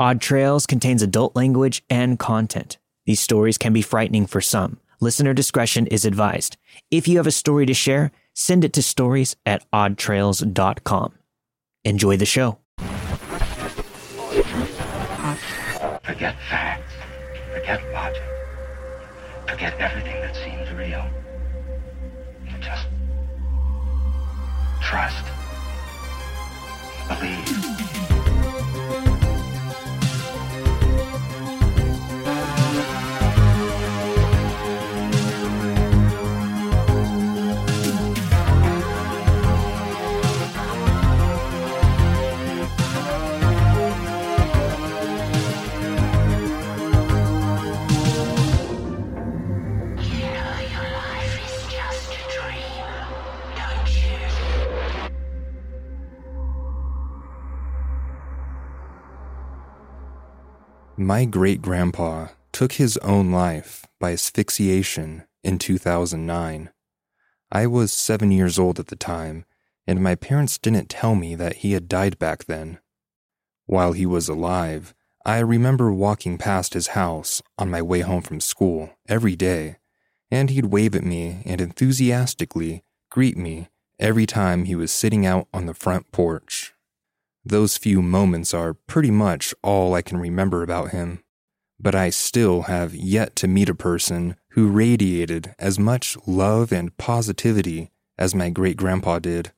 Odd Trails contains adult language and content. These stories can be frightening for some. Listener discretion is advised. If you have a story to share, send it to stories at oddtrails.com. Enjoy the show. Forget facts. Forget logic. Forget everything that seems real. Just trust. Believe. My great grandpa took his own life by asphyxiation in 2009. I was seven years old at the time, and my parents didn't tell me that he had died back then. While he was alive, I remember walking past his house on my way home from school every day, and he'd wave at me and enthusiastically greet me every time he was sitting out on the front porch. Those few moments are pretty much all I can remember about him, but I still have yet to meet a person who radiated as much love and positivity as my great grandpa did.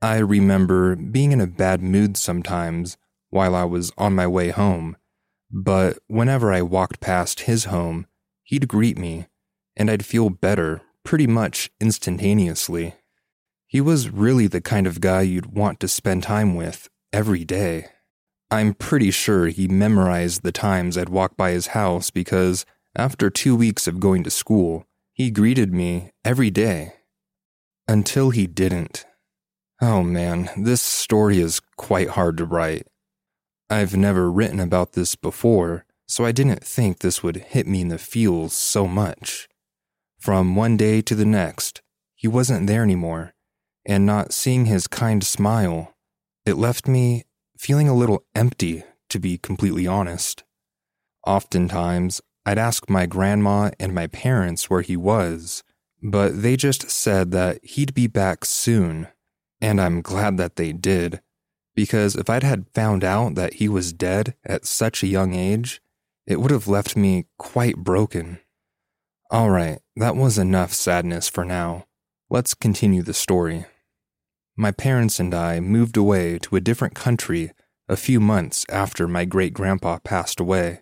I remember being in a bad mood sometimes while I was on my way home, but whenever I walked past his home, he'd greet me, and I'd feel better pretty much instantaneously. He was really the kind of guy you'd want to spend time with every day. I'm pretty sure he memorized the times I'd walk by his house because after two weeks of going to school, he greeted me every day. Until he didn't. Oh man, this story is quite hard to write. I've never written about this before, so I didn't think this would hit me in the feels so much. From one day to the next, he wasn't there anymore, and not seeing his kind smile, it left me feeling a little empty, to be completely honest. Oftentimes, I'd ask my grandma and my parents where he was, but they just said that he'd be back soon, and I'm glad that they did, because if I'd had found out that he was dead at such a young age, it would have left me quite broken. All right, that was enough sadness for now. Let's continue the story. My parents and I moved away to a different country a few months after my great grandpa passed away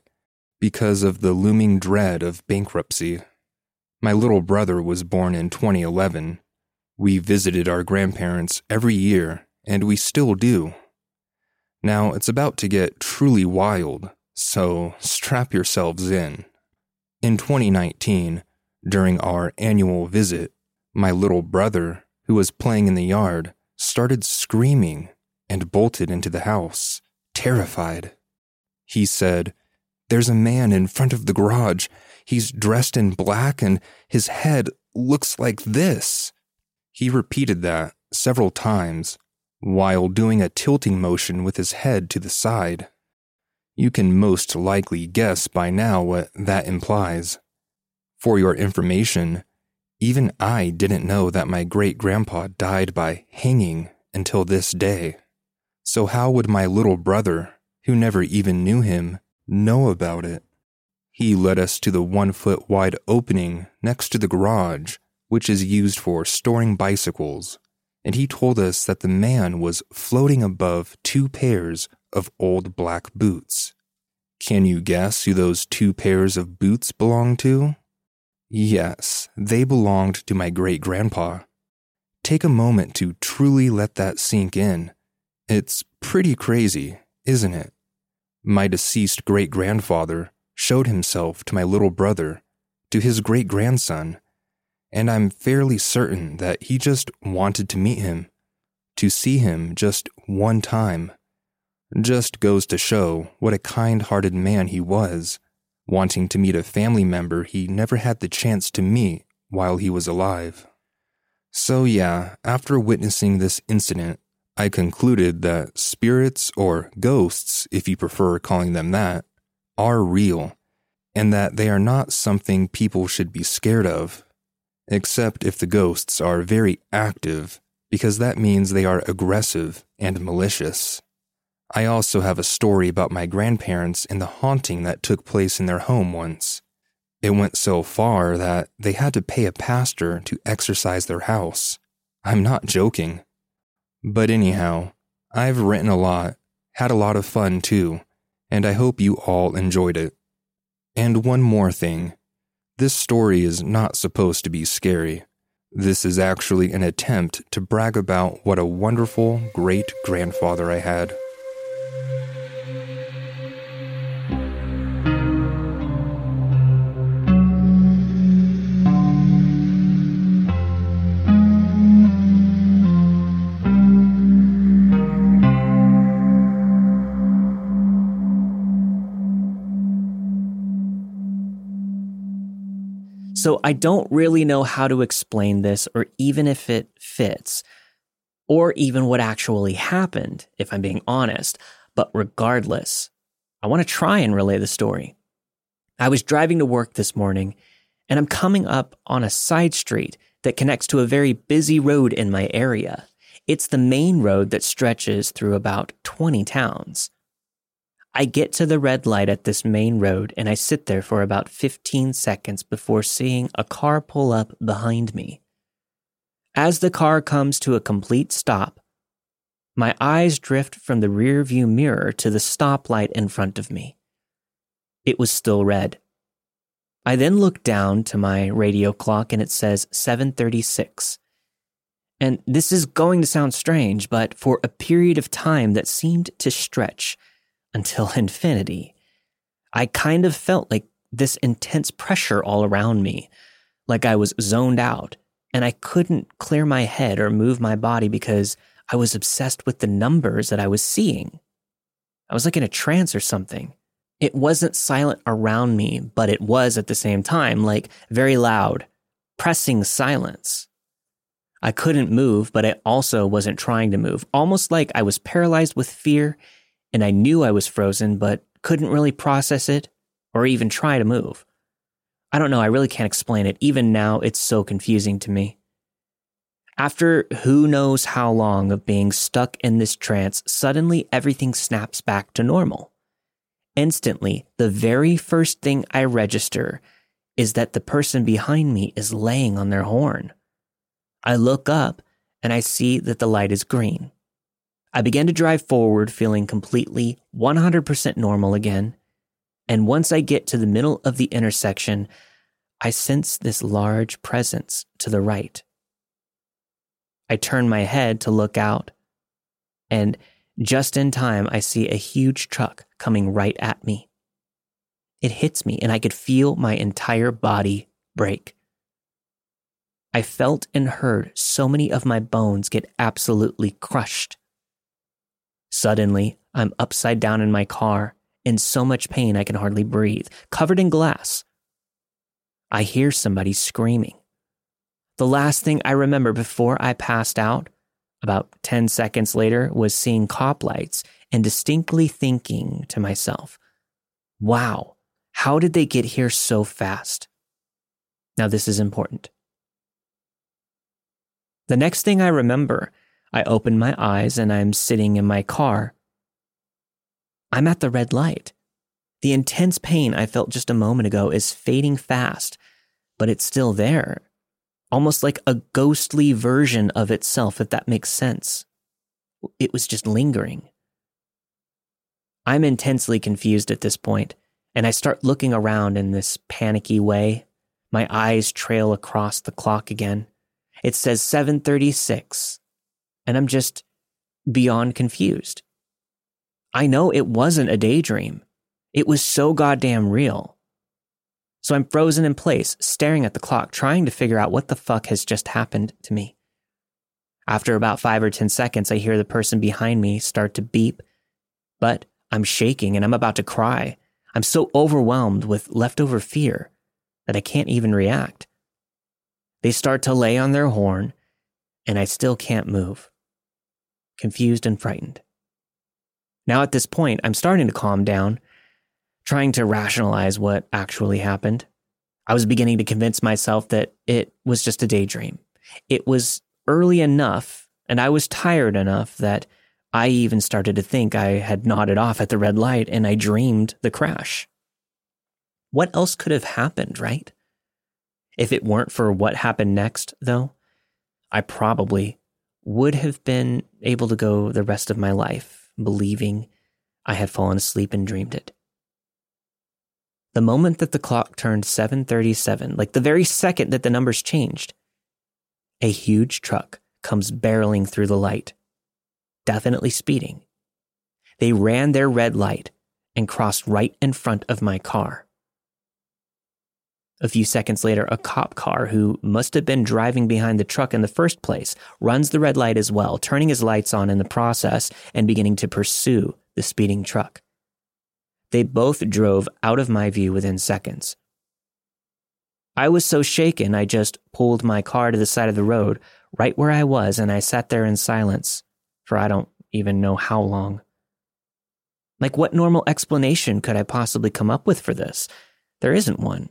because of the looming dread of bankruptcy. My little brother was born in 2011. We visited our grandparents every year, and we still do. Now it's about to get truly wild, so strap yourselves in. In 2019, during our annual visit, my little brother, who was playing in the yard, started screaming and bolted into the house, terrified. He said, There's a man in front of the garage. He's dressed in black and his head looks like this. He repeated that several times while doing a tilting motion with his head to the side. You can most likely guess by now what that implies. For your information, even I didn't know that my great grandpa died by hanging until this day. So, how would my little brother, who never even knew him, know about it? He led us to the one foot wide opening next to the garage, which is used for storing bicycles, and he told us that the man was floating above two pairs of old black boots. Can you guess who those two pairs of boots belong to? Yes, they belonged to my great grandpa. Take a moment to truly let that sink in. It's pretty crazy, isn't it? My deceased great grandfather showed himself to my little brother, to his great grandson, and I'm fairly certain that he just wanted to meet him, to see him just one time. Just goes to show what a kind hearted man he was, wanting to meet a family member he never had the chance to meet while he was alive. So, yeah, after witnessing this incident, I concluded that spirits, or ghosts, if you prefer calling them that, are real, and that they are not something people should be scared of, except if the ghosts are very active, because that means they are aggressive and malicious. I also have a story about my grandparents and the haunting that took place in their home once. It went so far that they had to pay a pastor to exorcise their house. I'm not joking. But anyhow, I've written a lot, had a lot of fun too, and I hope you all enjoyed it. And one more thing this story is not supposed to be scary. This is actually an attempt to brag about what a wonderful great grandfather I had. So I don't really know how to explain this or even if it fits or even what actually happened, if I'm being honest. But regardless, I want to try and relay the story. I was driving to work this morning and I'm coming up on a side street that connects to a very busy road in my area. It's the main road that stretches through about 20 towns. I get to the red light at this main road and I sit there for about 15 seconds before seeing a car pull up behind me. As the car comes to a complete stop, my eyes drift from the rear view mirror to the stoplight in front of me. It was still red. I then look down to my radio clock and it says 736. And this is going to sound strange, but for a period of time that seemed to stretch, until infinity. I kind of felt like this intense pressure all around me, like I was zoned out, and I couldn't clear my head or move my body because I was obsessed with the numbers that I was seeing. I was like in a trance or something. It wasn't silent around me, but it was at the same time, like very loud, pressing silence. I couldn't move, but I also wasn't trying to move, almost like I was paralyzed with fear and I knew I was frozen, but couldn't really process it or even try to move. I don't know, I really can't explain it. Even now, it's so confusing to me. After who knows how long of being stuck in this trance, suddenly everything snaps back to normal. Instantly, the very first thing I register is that the person behind me is laying on their horn. I look up and I see that the light is green. I began to drive forward feeling completely 100% normal again. And once I get to the middle of the intersection, I sense this large presence to the right. I turn my head to look out, and just in time, I see a huge truck coming right at me. It hits me, and I could feel my entire body break. I felt and heard so many of my bones get absolutely crushed. Suddenly, I'm upside down in my car, in so much pain I can hardly breathe, covered in glass. I hear somebody screaming. The last thing I remember before I passed out, about 10 seconds later, was seeing cop lights and distinctly thinking to myself, wow, how did they get here so fast? Now, this is important. The next thing I remember I open my eyes and I'm sitting in my car. I'm at the red light. The intense pain I felt just a moment ago is fading fast, but it's still there. Almost like a ghostly version of itself, if that makes sense. It was just lingering. I'm intensely confused at this point, and I start looking around in this panicky way. My eyes trail across the clock again. It says 736, and I'm just beyond confused. I know it wasn't a daydream. It was so goddamn real. So I'm frozen in place, staring at the clock, trying to figure out what the fuck has just happened to me. After about five or 10 seconds, I hear the person behind me start to beep, but I'm shaking and I'm about to cry. I'm so overwhelmed with leftover fear that I can't even react. They start to lay on their horn, and I still can't move. Confused and frightened. Now, at this point, I'm starting to calm down, trying to rationalize what actually happened. I was beginning to convince myself that it was just a daydream. It was early enough, and I was tired enough that I even started to think I had nodded off at the red light and I dreamed the crash. What else could have happened, right? If it weren't for what happened next, though, I probably would have been able to go the rest of my life believing I had fallen asleep and dreamed it. The moment that the clock turned 737, like the very second that the numbers changed, a huge truck comes barreling through the light definitely speeding. They ran their red light and crossed right in front of my car. A few seconds later, a cop car who must have been driving behind the truck in the first place runs the red light as well, turning his lights on in the process and beginning to pursue the speeding truck. They both drove out of my view within seconds. I was so shaken, I just pulled my car to the side of the road, right where I was, and I sat there in silence, for I don't even know how long. Like, what normal explanation could I possibly come up with for this? There isn't one.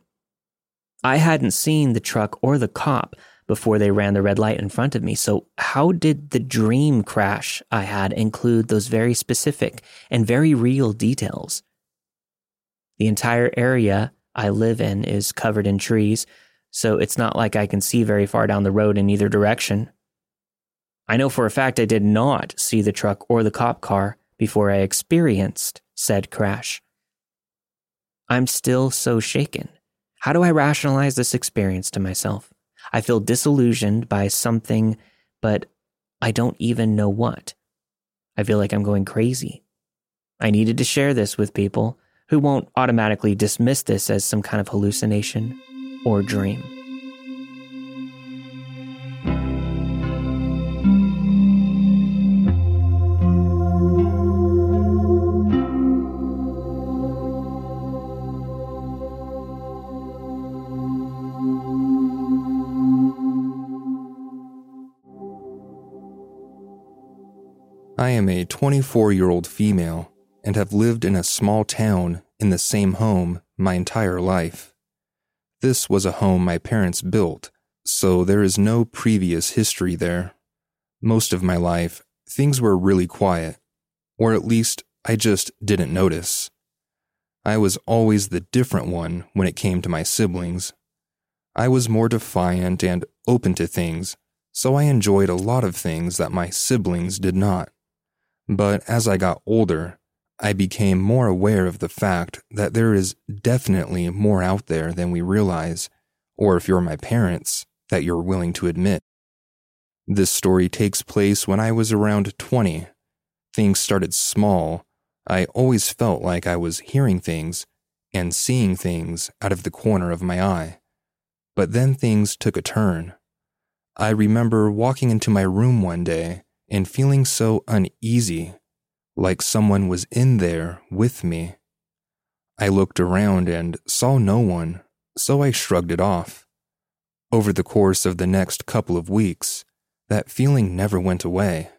I hadn't seen the truck or the cop before they ran the red light in front of me, so how did the dream crash I had include those very specific and very real details? The entire area I live in is covered in trees, so it's not like I can see very far down the road in either direction. I know for a fact I did not see the truck or the cop car before I experienced said crash. I'm still so shaken. How do I rationalize this experience to myself? I feel disillusioned by something, but I don't even know what. I feel like I'm going crazy. I needed to share this with people who won't automatically dismiss this as some kind of hallucination or dream. I am a 24 year old female and have lived in a small town in the same home my entire life. This was a home my parents built, so there is no previous history there. Most of my life, things were really quiet, or at least I just didn't notice. I was always the different one when it came to my siblings. I was more defiant and open to things, so I enjoyed a lot of things that my siblings did not. But as I got older, I became more aware of the fact that there is definitely more out there than we realize, or if you're my parents, that you're willing to admit. This story takes place when I was around 20. Things started small. I always felt like I was hearing things and seeing things out of the corner of my eye. But then things took a turn. I remember walking into my room one day and feeling so uneasy, like someone was in there with me. I looked around and saw no one, so I shrugged it off. Over the course of the next couple of weeks, that feeling never went away.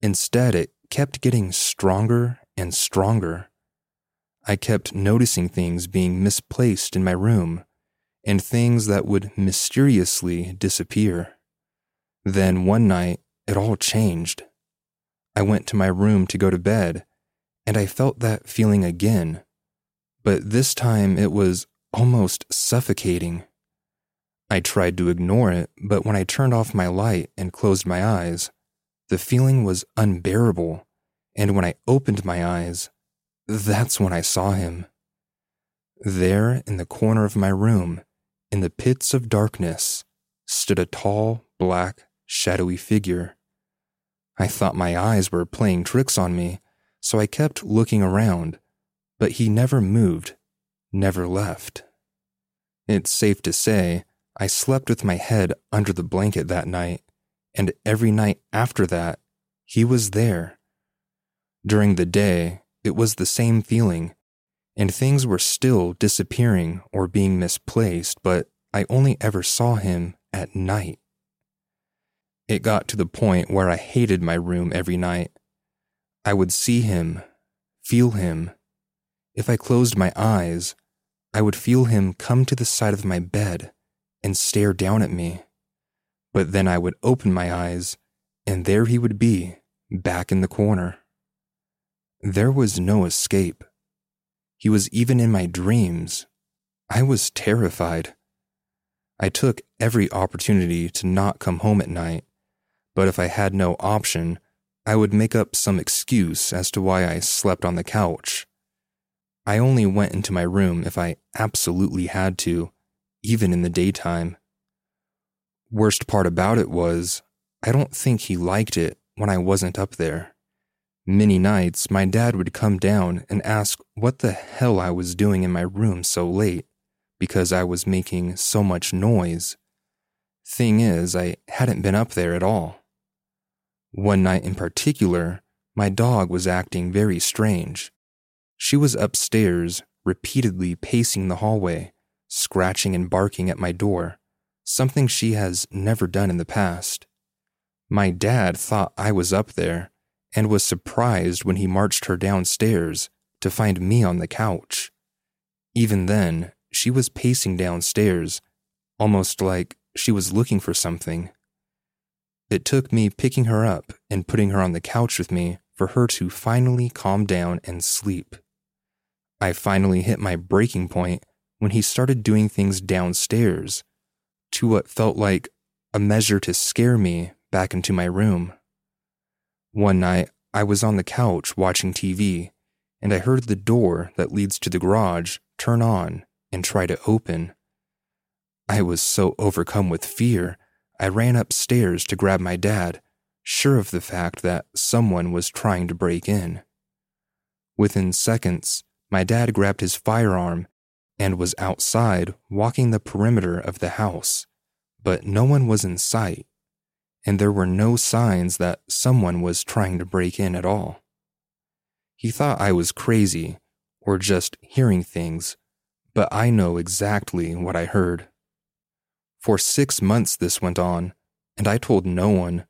Instead, it kept getting stronger and stronger. I kept noticing things being misplaced in my room and things that would mysteriously disappear. Then one night, it all changed. I went to my room to go to bed, and I felt that feeling again. But this time it was almost suffocating. I tried to ignore it, but when I turned off my light and closed my eyes, the feeling was unbearable. And when I opened my eyes, that's when I saw him. There, in the corner of my room, in the pits of darkness, stood a tall, black, shadowy figure. I thought my eyes were playing tricks on me, so I kept looking around, but he never moved, never left. It's safe to say I slept with my head under the blanket that night, and every night after that, he was there. During the day, it was the same feeling, and things were still disappearing or being misplaced, but I only ever saw him at night. It got to the point where I hated my room every night. I would see him, feel him. If I closed my eyes, I would feel him come to the side of my bed and stare down at me. But then I would open my eyes, and there he would be, back in the corner. There was no escape. He was even in my dreams. I was terrified. I took every opportunity to not come home at night, but if I had no option, I would make up some excuse as to why I slept on the couch. I only went into my room if I absolutely had to, even in the daytime. Worst part about it was, I don't think he liked it when I wasn't up there. Many nights, my dad would come down and ask what the hell I was doing in my room so late because I was making so much noise. Thing is, I hadn't been up there at all. One night in particular, my dog was acting very strange. She was upstairs, repeatedly pacing the hallway, scratching and barking at my door, something she has never done in the past. My dad thought I was up there and was surprised when he marched her downstairs to find me on the couch. Even then, she was pacing downstairs, almost like she was looking for something. It took me picking her up and putting her on the couch with me for her to finally calm down and sleep. I finally hit my breaking point when he started doing things downstairs to what felt like a measure to scare me back into my room. One night, I was on the couch watching TV, and I heard the door that leads to the garage turn on and try to open. I was so overcome with fear, I ran upstairs to grab my dad, sure of the fact that someone was trying to break in. Within seconds, my dad grabbed his firearm and was outside walking the perimeter of the house, but no one was in sight and there were no signs that someone was trying to break in at all. He thought I was crazy or just hearing things, but I know exactly what I heard. For six months this went on, and I told no one.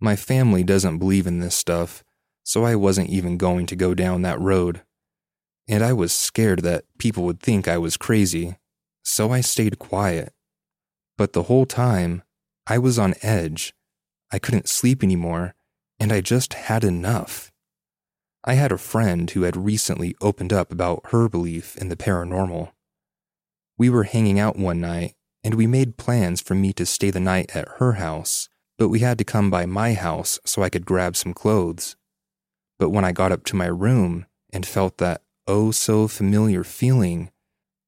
My family doesn't believe in this stuff, so I wasn't even going to go down that road. And I was scared that people would think I was crazy, so I stayed quiet. But the whole time, I was on edge. I couldn't sleep anymore, and I just had enough. I had a friend who had recently opened up about her belief in the paranormal. We were hanging out one night, and we made plans for me to stay the night at her house, but we had to come by my house so I could grab some clothes. But when I got up to my room and felt that oh so familiar feeling,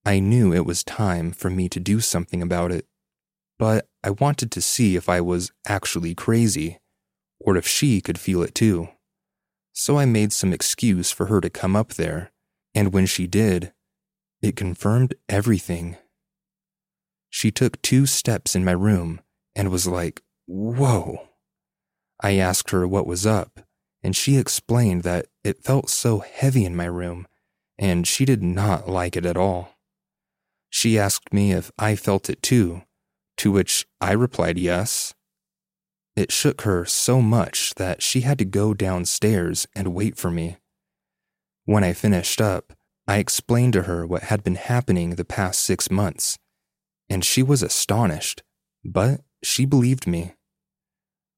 I knew it was time for me to do something about it but I wanted to see if I was actually crazy, or if she could feel it too. So I made some excuse for her to come up there, and when she did, it confirmed everything. She took two steps in my room and was like, Whoa. I asked her what was up, and she explained that it felt so heavy in my room, and she did not like it at all. She asked me if I felt it too, to which I replied yes. It shook her so much that she had to go downstairs and wait for me. When I finished up, I explained to her what had been happening the past six months, and she was astonished, but she believed me.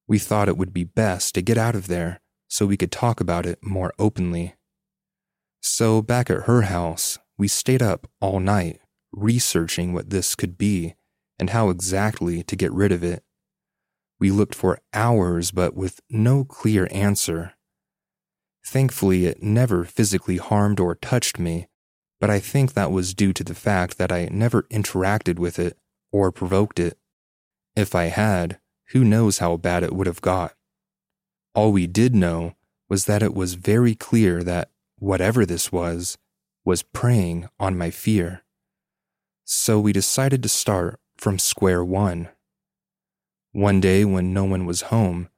We thought it would be best to get out of there so we could talk about it more openly. So, back at her house, we stayed up all night researching what this could be and how exactly to get rid of it. We looked for hours, but with no clear answer. Thankfully, it never physically harmed or touched me, but I think that was due to the fact that I never interacted with it or provoked it. If I had, who knows how bad it would have got. All we did know was that it was very clear that whatever this was, was preying on my fear. So we decided to start from square one. One day when no one was home,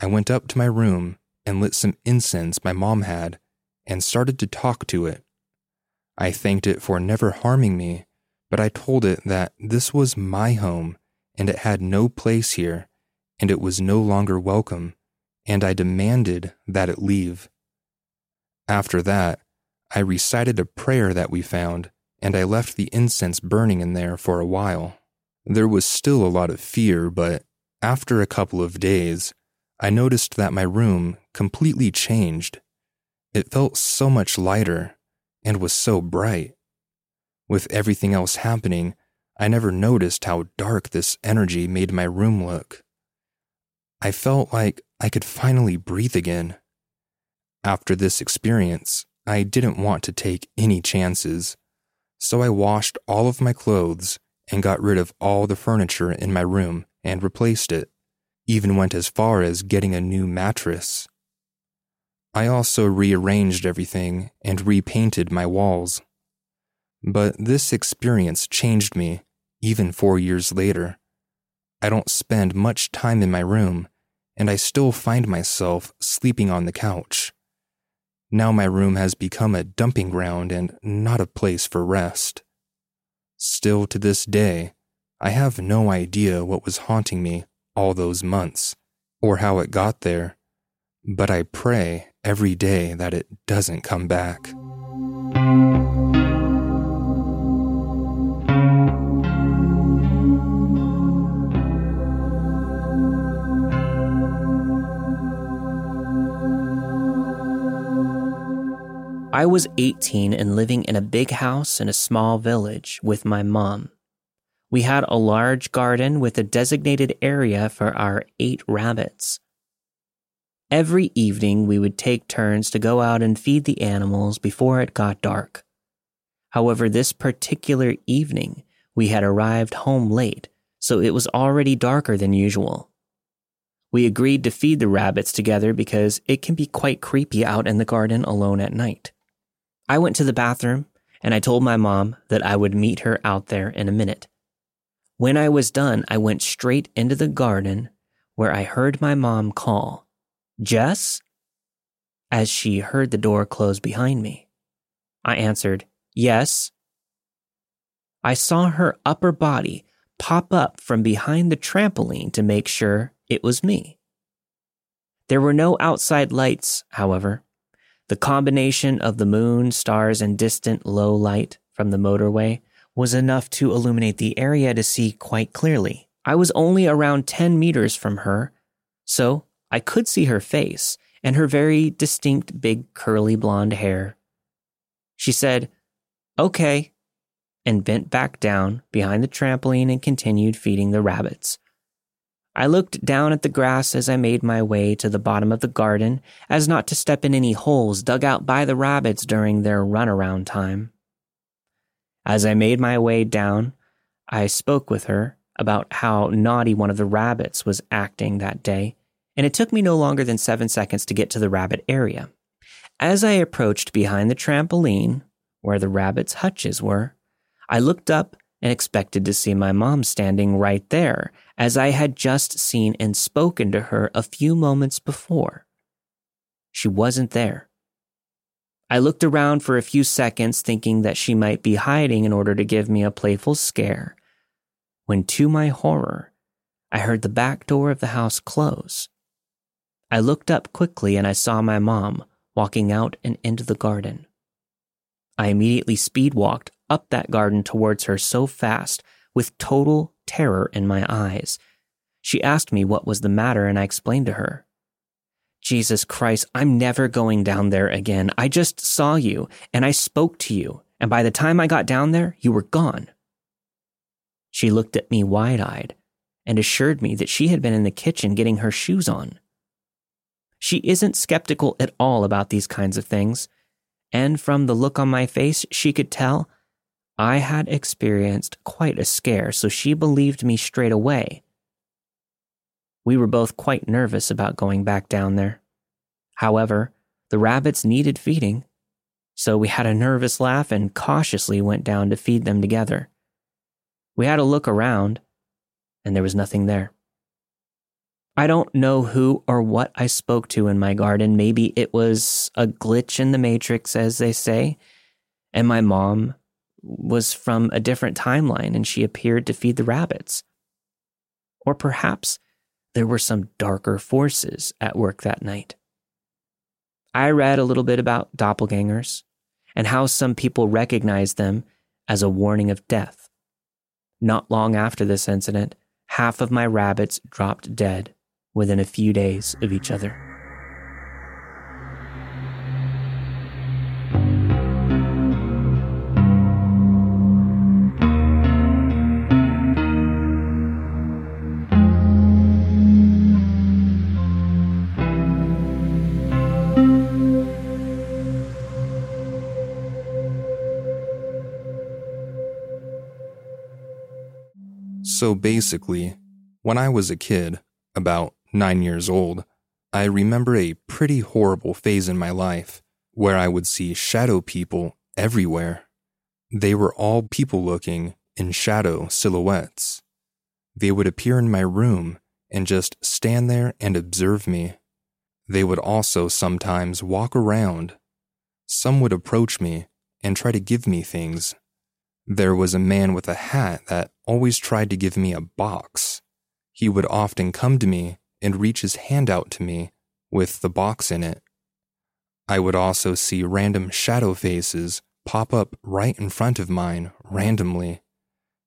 I went up to my room and lit some incense my mom had and started to talk to it. I thanked it for never harming me, but I told it that this was my home and it had no place here and it was no longer welcome, and I demanded that it leave. After that, I recited a prayer that we found, and I left the incense burning in there for a while. There was still a lot of fear, but after a couple of days, I noticed that my room completely changed. It felt so much lighter and was so bright. With everything else happening, I never noticed how dark this energy made my room look. I felt like I could finally breathe again. After this experience, I didn't want to take any chances, so I washed all of my clothes and got rid of all the furniture in my room and replaced it, even went as far as getting a new mattress. I also rearranged everything and repainted my walls. But this experience changed me, even four years later. I don't spend much time in my room, and I still find myself sleeping on the couch. Now my room has become a dumping ground and not a place for rest. Still to this day, I have no idea what was haunting me all those months, or how it got there, but I pray every day that it doesn't come back. I was 18 and living in a big house in a small village with my mom. We had a large garden with a designated area for our eight rabbits. Every evening, we would take turns to go out and feed the animals before it got dark. However, this particular evening, we had arrived home late, so it was already darker than usual. We agreed to feed the rabbits together because it can be quite creepy out in the garden alone at night. I went to the bathroom and I told my mom that I would meet her out there in a minute. When I was done, I went straight into the garden where I heard my mom call, Jess? As she heard the door close behind me. I answered, Yes. I saw her upper body pop up from behind the trampoline to make sure it was me. There were no outside lights, however, the combination of the moon, stars, and distant low light from the motorway was enough to illuminate the area to see quite clearly. I was only around 10 meters from her, so I could see her face and her very distinct big curly blonde hair. She said, Okay, and bent back down behind the trampoline and continued feeding the rabbits. I looked down at the grass as I made my way to the bottom of the garden, as not to step in any holes dug out by the rabbits during their runaround time. As I made my way down, I spoke with her about how naughty one of the rabbits was acting that day, and it took me no longer than seven seconds to get to the rabbit area. As I approached behind the trampoline, where the rabbits' hutches were, I looked up and expected to see my mom standing right there, as I had just seen and spoken to her a few moments before. She wasn't there. I looked around for a few seconds, thinking that she might be hiding in order to give me a playful scare, when to my horror, I heard the back door of the house close. I looked up quickly and I saw my mom walking out and into the garden. I immediately speed walked up that garden towards her so fast, with total terror in my eyes. She asked me what was the matter, and I explained to her. Jesus Christ, I'm never going down there again. I just saw you, and I spoke to you, and by the time I got down there, you were gone. She looked at me wide eyed and assured me that she had been in the kitchen getting her shoes on. She isn't skeptical at all about these kinds of things, and from the look on my face, she could tell I had experienced quite a scare, so she believed me straight away. We were both quite nervous about going back down there. However, the rabbits needed feeding, so we had a nervous laugh and cautiously went down to feed them together. We had a look around, and there was nothing there. I don't know who or what I spoke to in my garden. Maybe it was a glitch in the matrix, as they say, and my mom was from a different timeline and she appeared to feed the rabbits. Or perhaps there were some darker forces at work that night. I read a little bit about doppelgangers and how some people recognize them as a warning of death. Not long after this incident, half of my rabbits dropped dead within a few days of each other. So basically, when I was a kid, about nine years old, I remember a pretty horrible phase in my life where I would see shadow people everywhere. They were all people looking in shadow silhouettes. They would appear in my room and just stand there and observe me. They would also sometimes walk around. Some would approach me and try to give me things. There was a man with a hat that always tried to give me a box. He would often come to me and reach his hand out to me with the box in it. I would also see random shadow faces pop up right in front of mine randomly.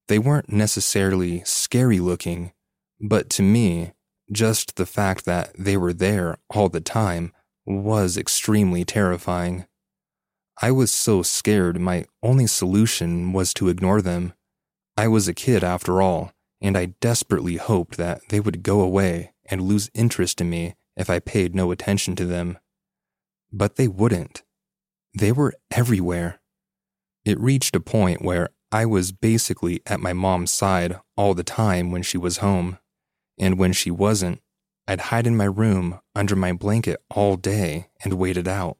They weren't necessarily scary looking, but to me, just the fact that they were there all the time was extremely terrifying. I was so scared my only solution was to ignore them. I was a kid after all, and I desperately hoped that they would go away and lose interest in me if I paid no attention to them. But they wouldn't. They were everywhere. It reached a point where I was basically at my mom's side all the time when she was home, and when she wasn't, I'd hide in my room under my blanket all day and wait it out.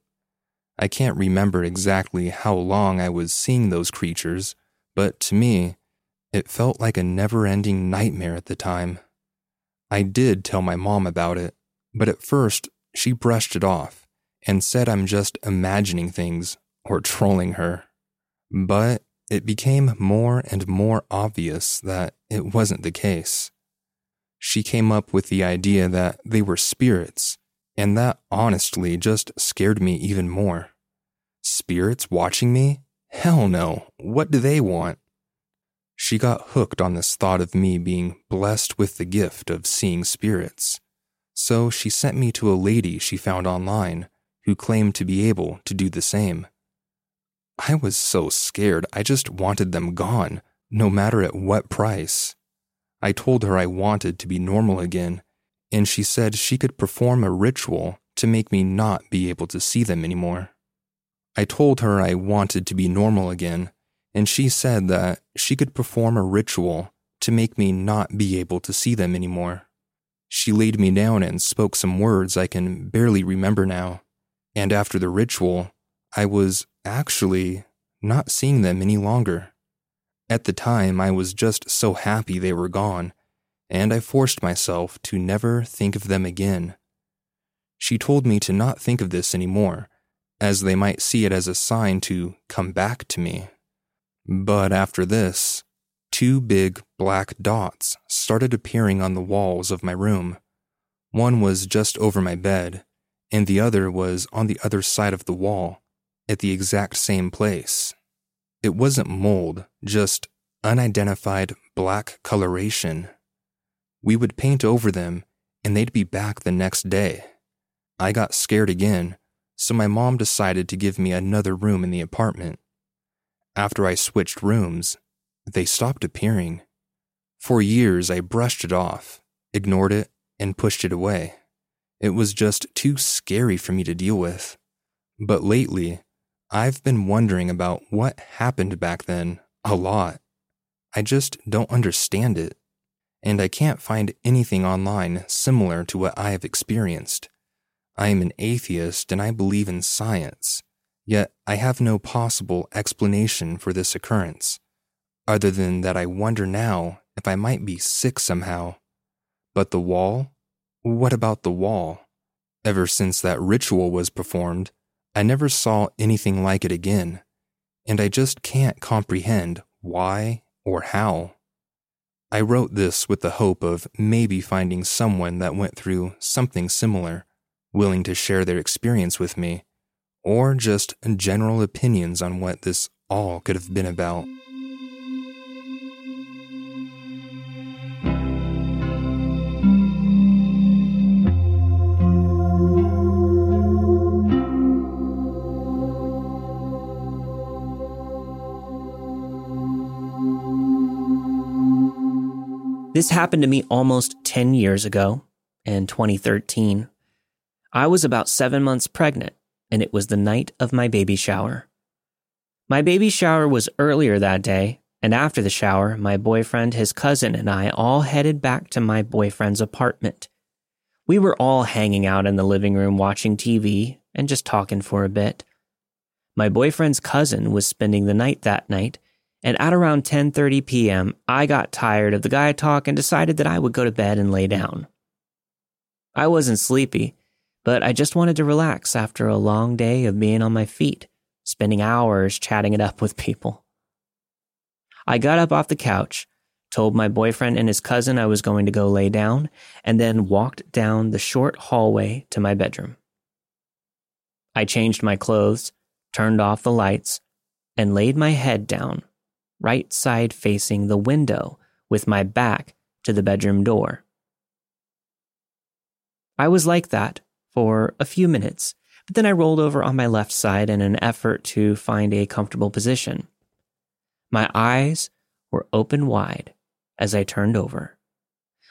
I can't remember exactly how long I was seeing those creatures, but to me, it felt like a never ending nightmare at the time. I did tell my mom about it, but at first she brushed it off and said I'm just imagining things or trolling her. But it became more and more obvious that it wasn't the case. She came up with the idea that they were spirits, and that honestly just scared me even more. Spirits watching me? Hell no. What do they want? She got hooked on this thought of me being blessed with the gift of seeing spirits. So she sent me to a lady she found online who claimed to be able to do the same. I was so scared, I just wanted them gone, no matter at what price. I told her I wanted to be normal again, and she said she could perform a ritual to make me not be able to see them anymore. I told her I wanted to be normal again, and she said that she could perform a ritual to make me not be able to see them anymore. She laid me down and spoke some words I can barely remember now, and after the ritual, I was actually not seeing them any longer. At the time, I was just so happy they were gone, and I forced myself to never think of them again. She told me to not think of this anymore, as they might see it as a sign to come back to me. But after this, two big black dots started appearing on the walls of my room. One was just over my bed, and the other was on the other side of the wall, at the exact same place. It wasn't mold, just unidentified black coloration. We would paint over them, and they'd be back the next day. I got scared again, so my mom decided to give me another room in the apartment. After I switched rooms, they stopped appearing. For years, I brushed it off, ignored it, and pushed it away. It was just too scary for me to deal with. But lately, I've been wondering about what happened back then a lot. I just don't understand it, and I can't find anything online similar to what I have experienced. I am an atheist and I believe in science, Yet I have no possible explanation for this occurrence, other than that I wonder now if I might be sick somehow. But the wall? What about the wall? Ever since that ritual was performed, I never saw anything like it again, and I just can't comprehend why or how. I wrote this with the hope of maybe finding someone that went through something similar, willing to share their experience with me, or just general opinions on what this all could have been about. This happened to me almost 10 years ago in 2013. I was about seven months pregnant, and it was the night of my baby shower. My baby shower was earlier that day, and after the shower, my boyfriend, his cousin, and I all headed back to my boyfriend's apartment. We were all hanging out in the living room watching TV and just talking for a bit. My boyfriend's cousin was spending the night that night, and at around 10:30 p.m., I got tired of the guy talk and decided that I would go to bed and lay down. I wasn't sleepy, but I just wanted to relax after a long day of being on my feet, spending hours chatting it up with people. I got up off the couch, told my boyfriend and his cousin I was going to go lay down, and then walked down the short hallway to my bedroom. I changed my clothes, turned off the lights, and laid my head down right side facing the window with my back to the bedroom door. I was like that for a few minutes, but then I rolled over on my left side in an effort to find a comfortable position. My eyes were open wide as I turned over.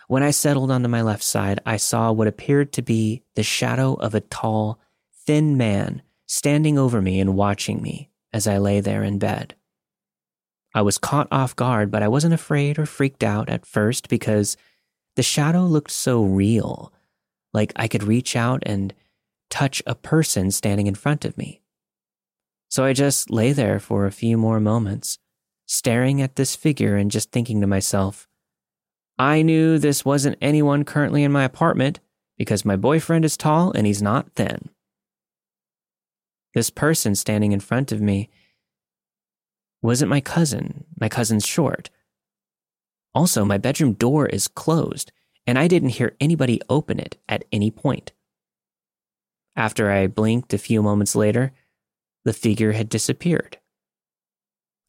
When I settled onto my left side, I saw what appeared to be the shadow of a tall, thin man standing over me and watching me as I lay there in bed. I was caught off guard, but I wasn't afraid or freaked out at first because the shadow looked so real, like I could reach out and touch a person standing in front of me. So I just lay there for a few more moments, staring at this figure and just thinking to myself, I knew this wasn't anyone currently in my apartment because my boyfriend is tall and he's not thin. This person standing in front of me wasn't my cousin. My cousin's short. Also, my bedroom door is closed, and I didn't hear anybody open it at any point. After I blinked a few moments later, the figure had disappeared.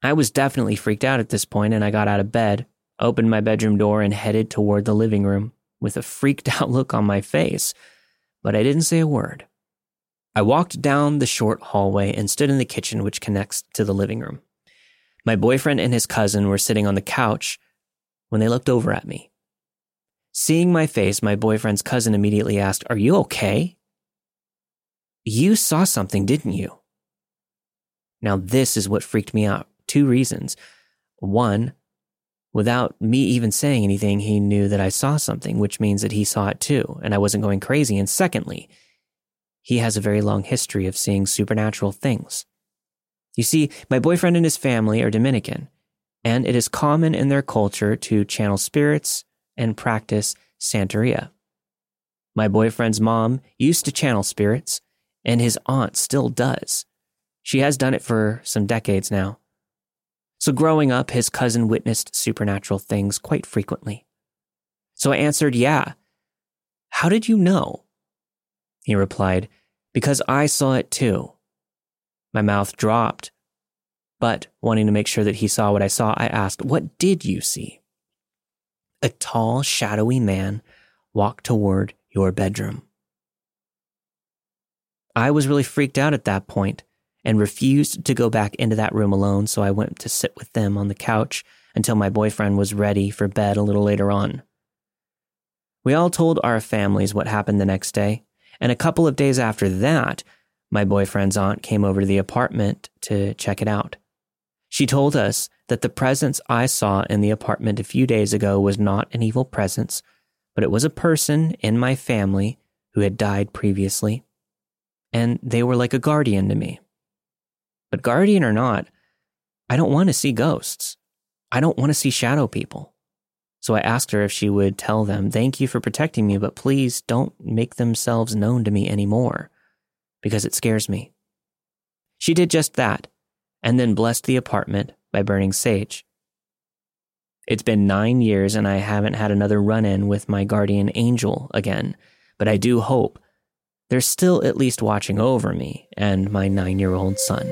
I was definitely freaked out at this point, and I got out of bed, opened my bedroom door, and headed toward the living room with a freaked out look on my face, but I didn't say a word. I walked down the short hallway and stood in the kitchen, which connects to the living room. My boyfriend and his cousin were sitting on the couch when they looked over at me. Seeing my face, my boyfriend's cousin immediately asked, Are you okay? You saw something, didn't you? Now, this is what freaked me out. Two reasons. One, without me even saying anything, he knew that I saw something, which means that he saw it too, and I wasn't going crazy. And secondly, he has a very long history of seeing supernatural things. You see, my boyfriend and his family are Dominican, and it is common in their culture to channel spirits and practice Santeria. My boyfriend's mom used to channel spirits, and his aunt still does. She has done it for some decades now. So, growing up, his cousin witnessed supernatural things quite frequently. So I answered, Yeah. How did you know? He replied, Because I saw it too. My mouth dropped. But wanting to make sure that he saw what I saw, I asked, What did you see? A tall, shadowy man walked toward your bedroom. I was really freaked out at that point and refused to go back into that room alone, so I went to sit with them on the couch until my boyfriend was ready for bed a little later on. We all told our families what happened the next day, and a couple of days after that, my boyfriend's aunt came over to the apartment to check it out. She told us that the presence I saw in the apartment a few days ago was not an evil presence, but it was a person in my family who had died previously, and they were like a guardian to me. But guardian or not, I don't want to see ghosts. I don't want to see shadow people. So I asked her if she would tell them, Thank you for protecting me, but please don't make themselves known to me anymore because it scares me. She did just that, and then blessed the apartment by burning sage. It's been nine years and I haven't had another run in with my guardian angel again, but I do hope they're still at least watching over me and my nine year old son.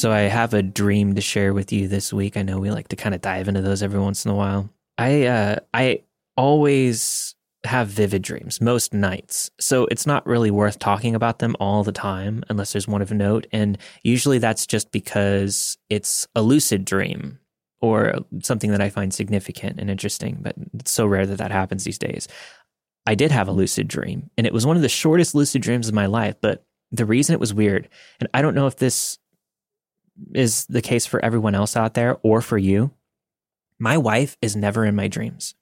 So I have a dream to share with you this week. I know we like to kind of dive into those every once in a while. I uh, I always have vivid dreams most nights. So it's not really worth talking about them all the time unless there's one of note and usually that's just because it's a lucid dream or something that I find significant and interesting, but it's so rare that that happens these days. I did have a lucid dream and it was one of the shortest lucid dreams of my life, but the reason it was weird, and I don't know if this is the case for everyone else out there or for you. My wife is never in my dreams,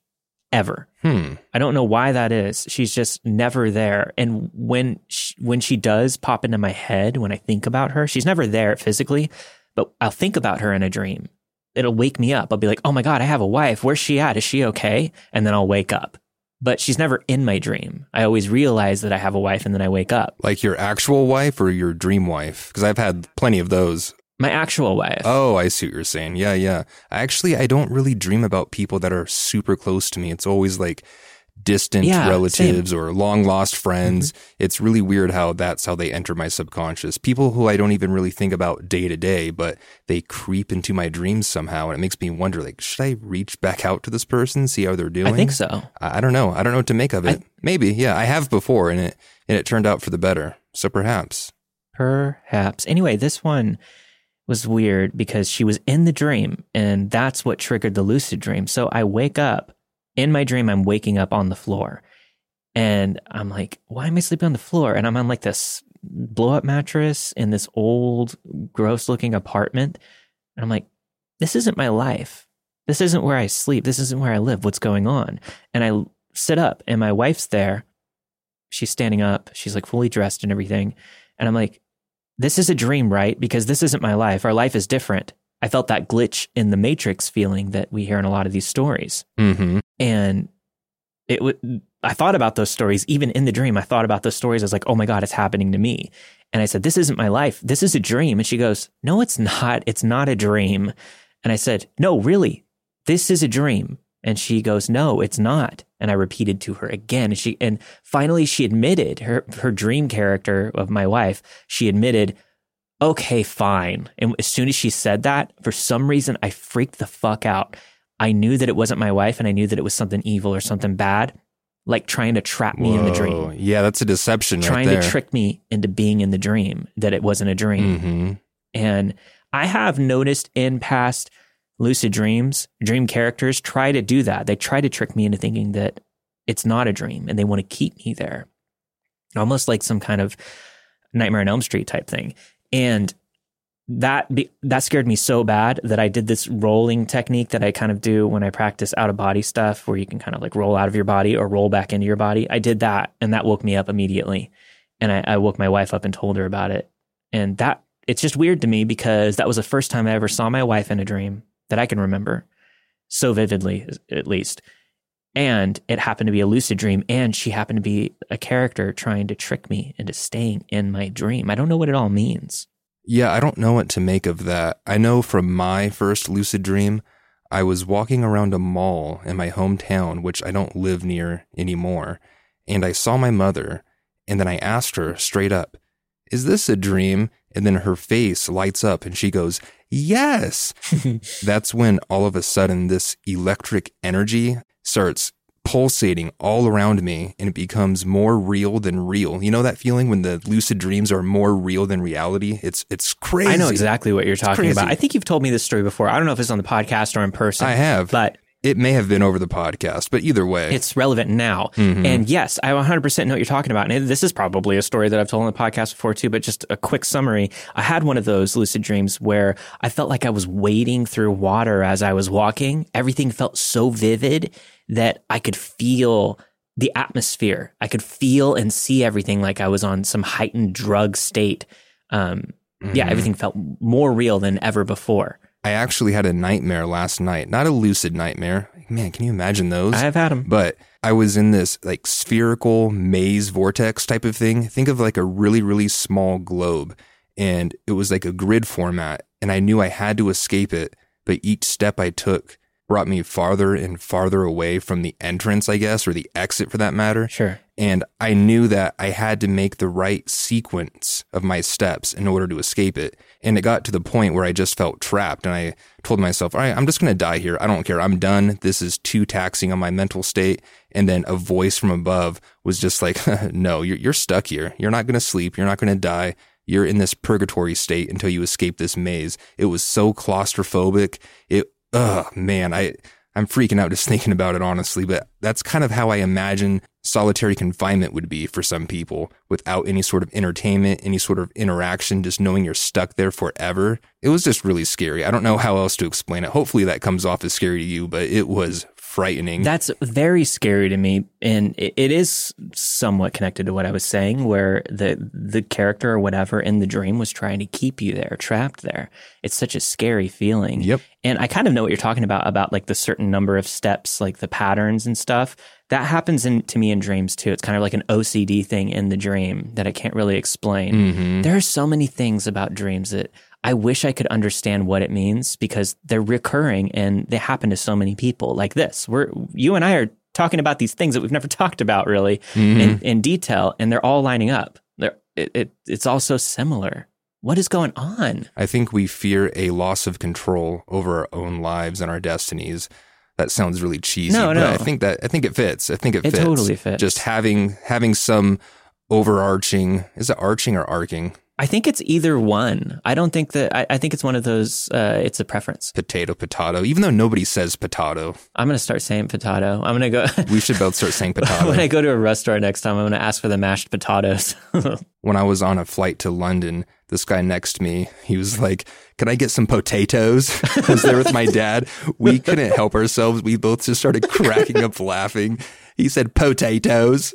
ever. Hmm. I don't know why that is. She's just never there. And when she, when she does pop into my head when I think about her, she's never there physically, but I'll think about her in a dream. It'll wake me up. I'll be like, "Oh my god, I have a wife. Where's she at? Is she okay?" And then I'll wake up. But she's never in my dream. I always realize that I have a wife and then I wake up. Like your actual wife or your dream wife? Because I've had plenty of those. My actual wife. Oh, I see what you're saying. Yeah, yeah. Actually, I don't really dream about people that are super close to me. It's always like distant Yeah, relatives or long lost friends. Mm-hmm. It's really weird how that's how they enter my subconscious. People who I don't even really think about day to day, but they creep into my dreams somehow. And it makes me wonder, like, should I reach back out to this person, see how they're doing? I think so. I I don't know. I don't know what to make of it. Maybe, yeah. I have before and it and it turned out for the better. So perhaps. Perhaps. Anyway, this one was weird because she was in the dream and that's what triggered the lucid dream. So I wake up in my dream, I'm waking up on the floor and I'm like, why am I sleeping on the floor? And I'm on like this blow up mattress in this old, gross looking apartment. And I'm like, this isn't my life. This isn't where I sleep. This isn't where I live. What's going on? And I sit up and my wife's there. She's standing up. She's like fully dressed and everything. And I'm like, this is a dream, right? Because this isn't my life. Our life is different. I felt that glitch in the Matrix feeling that we hear in a lot of these stories. Mm-hmm. And it would, I thought about those stories, even in the dream. I thought about those stories. I was like, oh my God, it's happening to me. And I said, this isn't my life. This is a dream. And she goes, no, it's not. It's not a dream. And I said, no, really, this is a dream. And she goes, no, it's not. And I repeated to her again. And she, and finally she admitted her, her dream character of my wife, she admitted, okay, fine. And as soon as she said that, for some reason, I freaked the fuck out. I knew that it wasn't my wife and I knew that it was something evil or something bad, like trying to trap me in the dream, Yeah, that's a deception trying right there. to trick me into being in the dream that it wasn't a dream. hmm And I have noticed in past lucid dreams, dream characters try to do that. They try to trick me into thinking that it's not a dream and they want to keep me there. Almost like some kind of Nightmare on Elm Street type thing. And that be, that scared me so bad that I did this rolling technique that I kind of do when I practice out of body stuff where you can kind of like roll out of your body or roll back into your body. I did that and that woke me up immediately. And I, I woke my wife up and told her about it. And that it's just weird to me because that was the first time I ever saw my wife in a dream that I can remember so vividly, at least. And it happened to be a lucid dream, and she happened to be a character trying to trick me into staying in my dream. I don't know what it all means. Yeah, I don't know what to make of that. I know from my first lucid dream, I was walking around a mall in my hometown, which I don't live near anymore, and I saw my mother, and then I asked her straight up, Is this a dream? And then her face lights up and she goes, Yes. That's when all of a sudden this electric energy starts pulsating all around me and it becomes more real than real. You know that feeling when the lucid dreams are more real than reality? It's it's crazy. I know exactly what you're talking crazy. about. I think you've told me this story before. I don't know if it's on the podcast or in person. I have. but It may have been over the podcast, but either way. it's relevant now. Mhm. And yes, I 100% know what you're talking about. And this is probably a story that I've told on the podcast before too, but just a quick summary. I had one of those lucid dreams where I felt like I was wading through water as I was walking. Everything felt so vivid that I could feel the atmosphere. I could feel and see everything like I was on some heightened drug state. Um, Yeah, Mhm. everything felt more real than ever before. I actually had a nightmare last night. Not a lucid nightmare. Man, can you imagine those? I have had them. but I was in this like spherical maze vortex type of thing. Think of like a really, really small globe. And it was like a grid format. And I knew I had to escape it. But each step I took brought me farther and farther away from the entrance, I guess, or the exit for that matter. Sure. And I knew that I had to make the right sequence of my steps in order to escape it. And it got to the point where I just felt trapped. And I told myself, all right, I'm just going to die here. I don't care. I'm done. This is too taxing on my mental state. And then a voice from above was just like, no, you're, you're stuck here. You're not going to sleep. You're not going to die. You're in this purgatory state until you escape this maze. It was so claustrophobic. It, oh man, I, I'm freaking out just thinking about it, honestly, but that's kind of how I imagine solitary confinement would be for some people without any sort of entertainment, any sort of interaction, just knowing you're stuck there forever. It was just really scary. I don't know how else to explain it. Hopefully that comes off as scary to you, but it was frightening. That's very scary to me, and it, it is somewhat connected to what I was saying, where the the character or whatever in the dream was trying to keep you there, trapped there. It's such a scary feeling. Yep. And I kind of know what you're talking about about like the certain number of steps, like the patterns and stuff. That happens in, to me in dreams too. It's kind of like an OCD thing in the dream that I can't really explain. Mhm. There are so many things about dreams that I wish I could understand what it means because they're recurring and they happen to so many people like this. We're you and I are talking about these things that we've never talked about really Mhm. in, in detail and they're all lining up. They're, it, it, it's all so similar. What is going on? I think we fear a loss of control over our own lives and our destinies. That sounds really cheesy, No, but no. I think that I think it fits. I think it, It fits. totally fits. Just having having some overarching is it arching or arcing I think it's either one. I don't think that, I, I think it's one of those, uh, it's a preference. potato potato. Even though nobody says potato, I'm going to start saying potato. I'm going to go, we should both start saying potato. when I go to a restaurant next time, I'm going to ask for the mashed potatoes. when I was on a flight to London, this guy next to me, he was like, Can I get some potatoes? I was there with my dad. We couldn't help ourselves. We both just started cracking up laughing. He said, Potatoes.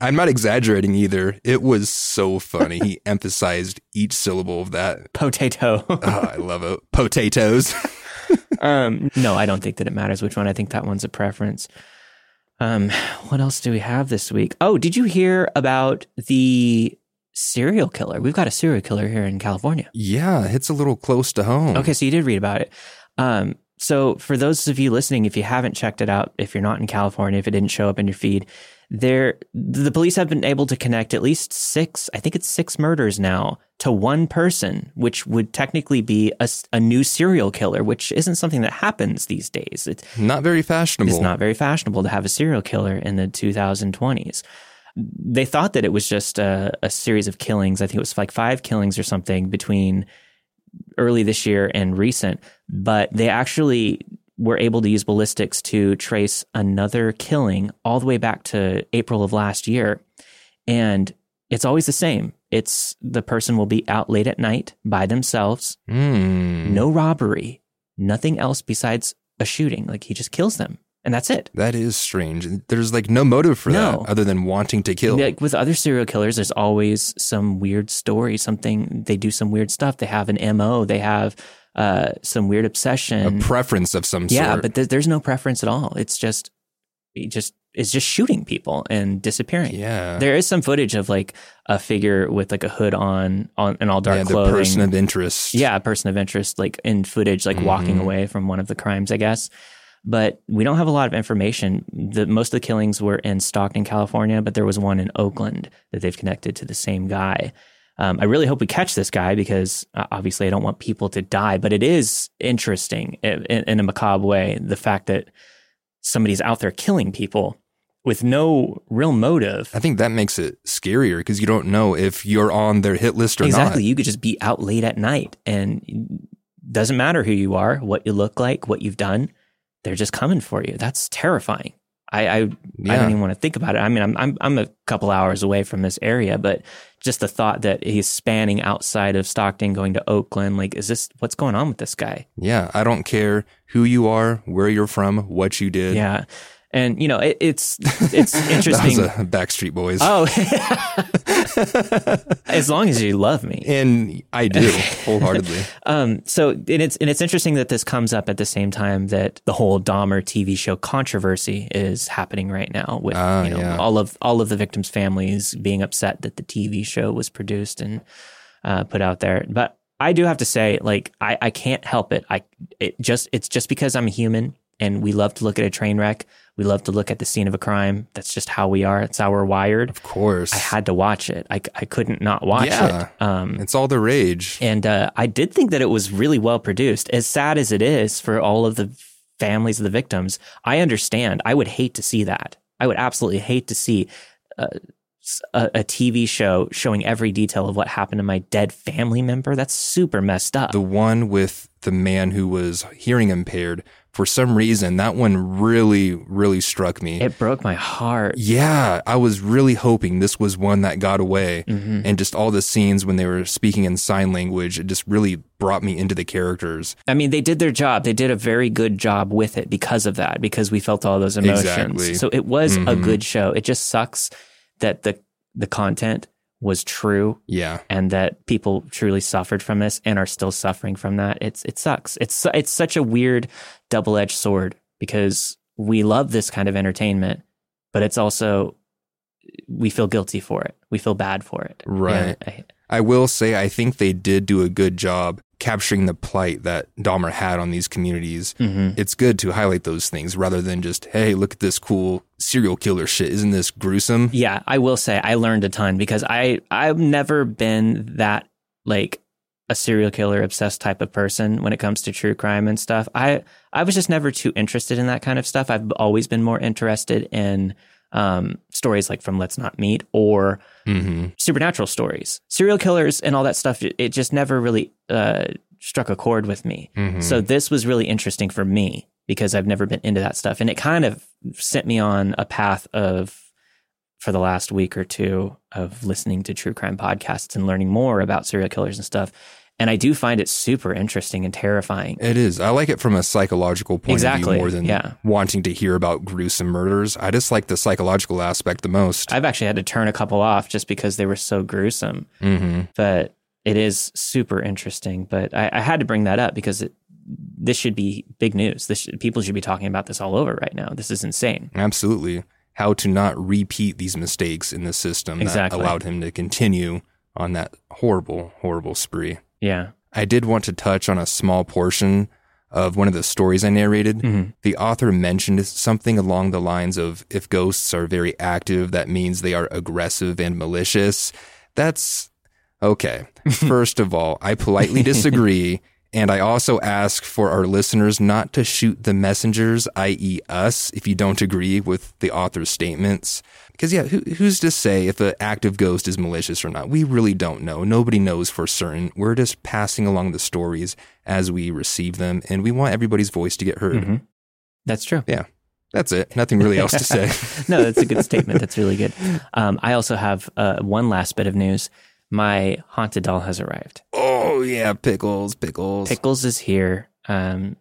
I'm not exaggerating either. It was so funny. He emphasized each syllable of that. Potato. Oh, I love it. Potatoes. um, no, I don't think that it matters which one. I think that one's a preference. Um, what else do we have this week? Oh, did you hear about the serial killer? We've got a serial killer here in California. yeah, it hits a little close to home. Okay, so you did read about it. Um, so for those of you listening, if you haven't checked it out, if you're not in California, if it didn't show up in your feed, there the police have been able to connect at least six, I think it's six murders now to one person, which would technically be a, a new serial killer, which isn't something that happens these days. It's, Not very fashionable. it's not very fashionable to have a serial killer in the 2020s. They thought that it was just a, a series of killings. I think it was like five killings or something between early this year and recent, but they actually were able to use ballistics to trace another killing all the way back to April of last year. And it's always the same. It's the person will be out late at night by themselves, Hmm. no robbery, nothing else besides a shooting. Like he just kills them. And that's it. That is strange. There's like no motive for No. that other than wanting to kill. Like with other serial killers, there's always some weird story, something they do some weird stuff. They have an MO, they have uh, some weird obsession, a preference of some yeah, sort. Yeah, but there, there's no preference at all. It's just, he just is just shooting people and disappearing. yeah, There is some footage of like a figure with like a hood on, on an all dark yeah, the clothing. person of interest. yeah, a person of interest, like in footage, like walking Mhm. away from one of the crimes, I guess. But we don't have a lot of information. The most of the killings were in Stockton, California, but there was one in Oakland that they've connected to the same guy. Um, I really hope we catch this guy because uh, obviously I don't want people to die, but it is interesting in, in, a macabre way the fact that somebody's out there killing people with no real motive. I think that makes it scarier because you don't know if you're on their hit list or exactly. not. Exactly. You could just be out late at night and doesn't matter who you are, what you look like, what you've done. They're just coming for you. That's terrifying. I, I, I don't even want to think about it. I mean, I'm, I'm, I'm a couple hours away from this area, but just the thought that he's spanning outside of Stockton, going to Oakland, like, is this, what's going on with this guy? Yeah, I don't care who you are, where you're from, what you did. Yeah. And you know, it, it's it's interesting. Backstreet Boys. oh, as long as you love me. and I do wholeheartedly. Um, so and it's and it's interesting that this comes up at the same time that the whole Dahmer TV show controversy is happening right now with Ah, you know yeah. all of all of the victims' families being upset that the TV show was produced and uh, put out there. But I do have to say, like, I, I can't help it. I it just it's just because I'm a human and we love to look at a train wreck. We love to look at the scene of a crime. That's just how we are. It's how we're wired. Of course. I had to watch it. I, I couldn't not watch Yeah. it. Um, it's all the rage. and uh, I did think that it was really well produced. As sad as it is for all of the families of the victims, I understand. I would hate to see that. I would absolutely hate to see uh, a, a TV show showing every detail of what happened to my dead family member. That's super messed up. the one with the man who was hearing impaired, for some reason, that one really, really struck me. it broke my heart. yeah, I was really hoping this was one that got away. Mm-hmm. And just all the scenes when they were speaking in sign language, it just really brought me into the characters. I mean, they did their job. They did a very good job with it because of that, because we felt all those emotions. Exactly. So it was a Mhm. good show. It just sucks that the the content was true Yeah. and that people truly suffered from this and are still suffering from that. It's it sucks. It's it's such a weird double edged sword because we love this kind of entertainment, but it's also we feel guilty for it. We feel bad for it. Right. I- I will say, I think they did do a good job capturing the plight that Dahmer had on these communities. mhm. It's good to highlight those things rather than just, hey, look at this cool serial killer shit. Isn't this gruesome? Yeah, I will say I learned a ton because I I've never been that like a serial killer obsessed type of person when it comes to true crime and stuff. I I was just never too interested in that kind of stuff. I've always been more interested in um, stories like from Let's Not Meet or Mm-hmm. supernatural stories. Serial killers and all that stuff. It, just never really uh, struck a chord with me. Mm-hmm. So this was really interesting for me because I've never been into that stuff. And it kind of sent me on a path of, for the last week or two, of listening to true crime podcasts and learning more about serial killers and stuff. And I do find it super interesting and terrifying. It is. I like it from a psychological point of view more than yeah. wanting to hear about gruesome murders. I just like the psychological aspect the most. I've actually had to turn a couple off just because they were so gruesome. mm-hmm. But it is super interesting. But I, I had to bring that up because it, this should be big news. This should, people should be talking about this all over right now. This is insane. Absolutely. How to not repeat these mistakes in the system Exactly. that allowed him to continue on that horrible, horrible spree. Yeah. I did want to touch on a small portion of one of the stories I narrated. Mhm. The author mentioned something along the lines of if ghosts are very active, that means they are aggressive and malicious. That's okay. First of all, I politely disagree. And I also ask for our listeners not to shoot the messengers, i.e., us, if you don't agree with the author's statements. Because, yeah, who, who's to say if an active ghost is malicious or not? We really don't know. Nobody knows for certain. We're just passing along the stories as we receive them, and we want everybody's voice to get heard. Mhm. That's true. Yeah. That's it. Nothing really else to say. no, that's a good statement. That's really good. Um, I also have uh, one last bit of news. My haunted doll has arrived. oh, yeah, pickles, pickles. Pickles is here. Um,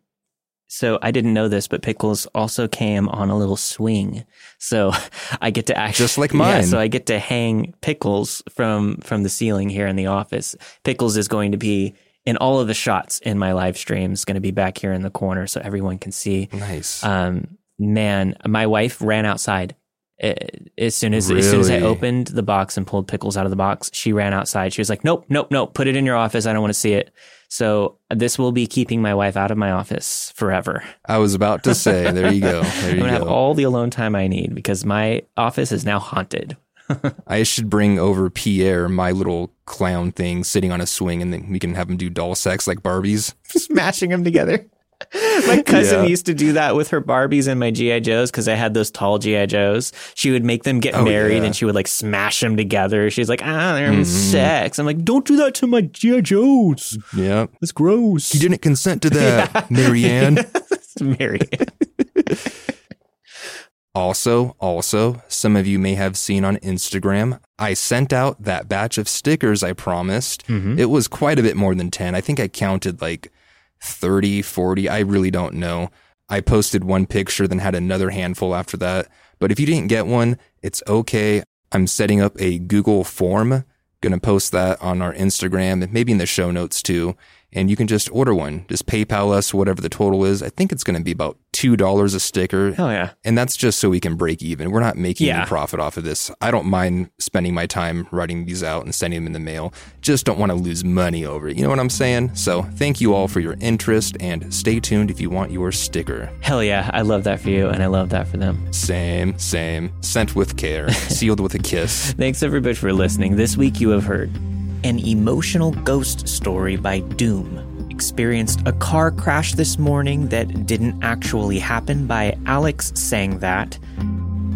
so I didn't know this, but Pickles also came on a little swing. So I get to actually Just like Yeah, mine. so I get to hang Pickles from from the ceiling here in the office. Pickles is going to be in all of the shots in my live streams. Going to be back here in the corner so everyone can see. nice. Um, man, my wife ran outside uh, as soon as as soon as I opened the box and pulled pickles out of the box. She ran outside. She was like, "Nope, nope, nope. Put it in your office. I don't want to see it." So this will be keeping my wife out of my office forever. I was about to say, there you go. There I'm you gonna have all the alone time I need because my office is now haunted. I should bring over Pierre, my little clown thing, sitting on a swing, and then we can have him do doll sex like Barbies. Smashing them together. My cousin Yeah. used to do that with her Barbies and my GI Joes because I had those tall GI Joes. She would make them get Oh, married yeah. and she would like smash them together. She's like, ah, they're Mhm. sex. I'm like, don't do that to my GI Joes. Yeah. That's gross. He didn't consent to that, Marianne. Mary. Also, also, some of you may have seen on Instagram, I sent out that batch of stickers I promised. Mhm. It was quite a bit more than 10. I think I counted like 30, 40. I really don't know. I posted one picture, then had another handful after that. But if you didn't get one, it's okay. I'm setting up a Google form. Gonna post that on our Instagram and maybe in the show notes too and you can just order one. Just PayPal us whatever the total is. I think it's going to be about two dollars a sticker. Hell yeah! And that's just so we can break even. We're not making Yeah. any profit off of this. I don't mind spending my time writing these out and sending them in the mail. Just don't want to lose money over it. You know what I'm saying? So thank you all for your interest and stay tuned if you want your sticker. Hell yeah! I love that for you, and I love that for them. Same, same. Sent with care, sealed with a kiss. Thanks everybody for listening. This week you have heard an emotional ghost story by Doom. Experienced a car crash this morning that didn't actually happen by Alex saying that.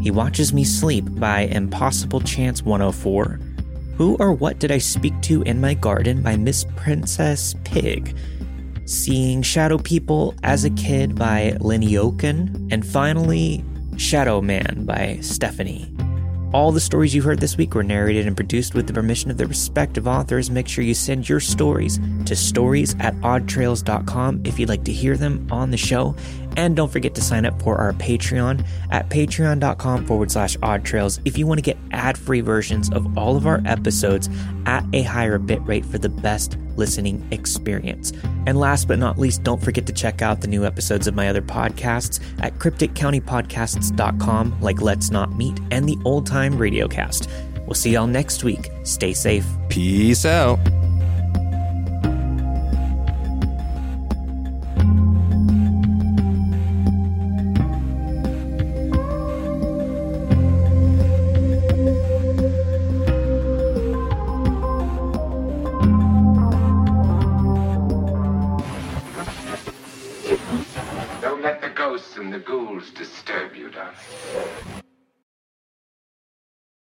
He watches me sleep by Impossible Chance 104. Who or what did I speak to in my garden by Miss Princess Pig? Seeing Shadow People as a Kid by Lenny Oken. And finally, Shadow Man by Stephanie. All the stories you heard this week were narrated and produced with the permission of their respective authors. Make sure you send your stories to stories at oddtrails.com if you'd like to hear them on the show. And don't forget to sign up for our Patreon at patreon.com forward slash oddtrails if you want to get ad free versions of all of our episodes at a higher bit rate for the best listening experience. And last but not least, don't forget to check out the new episodes of my other podcasts at crypticcountypodcasts.com, like Let's Not Meet and the Old Time Radiocast. We'll see y'all next week. Stay safe. Peace out.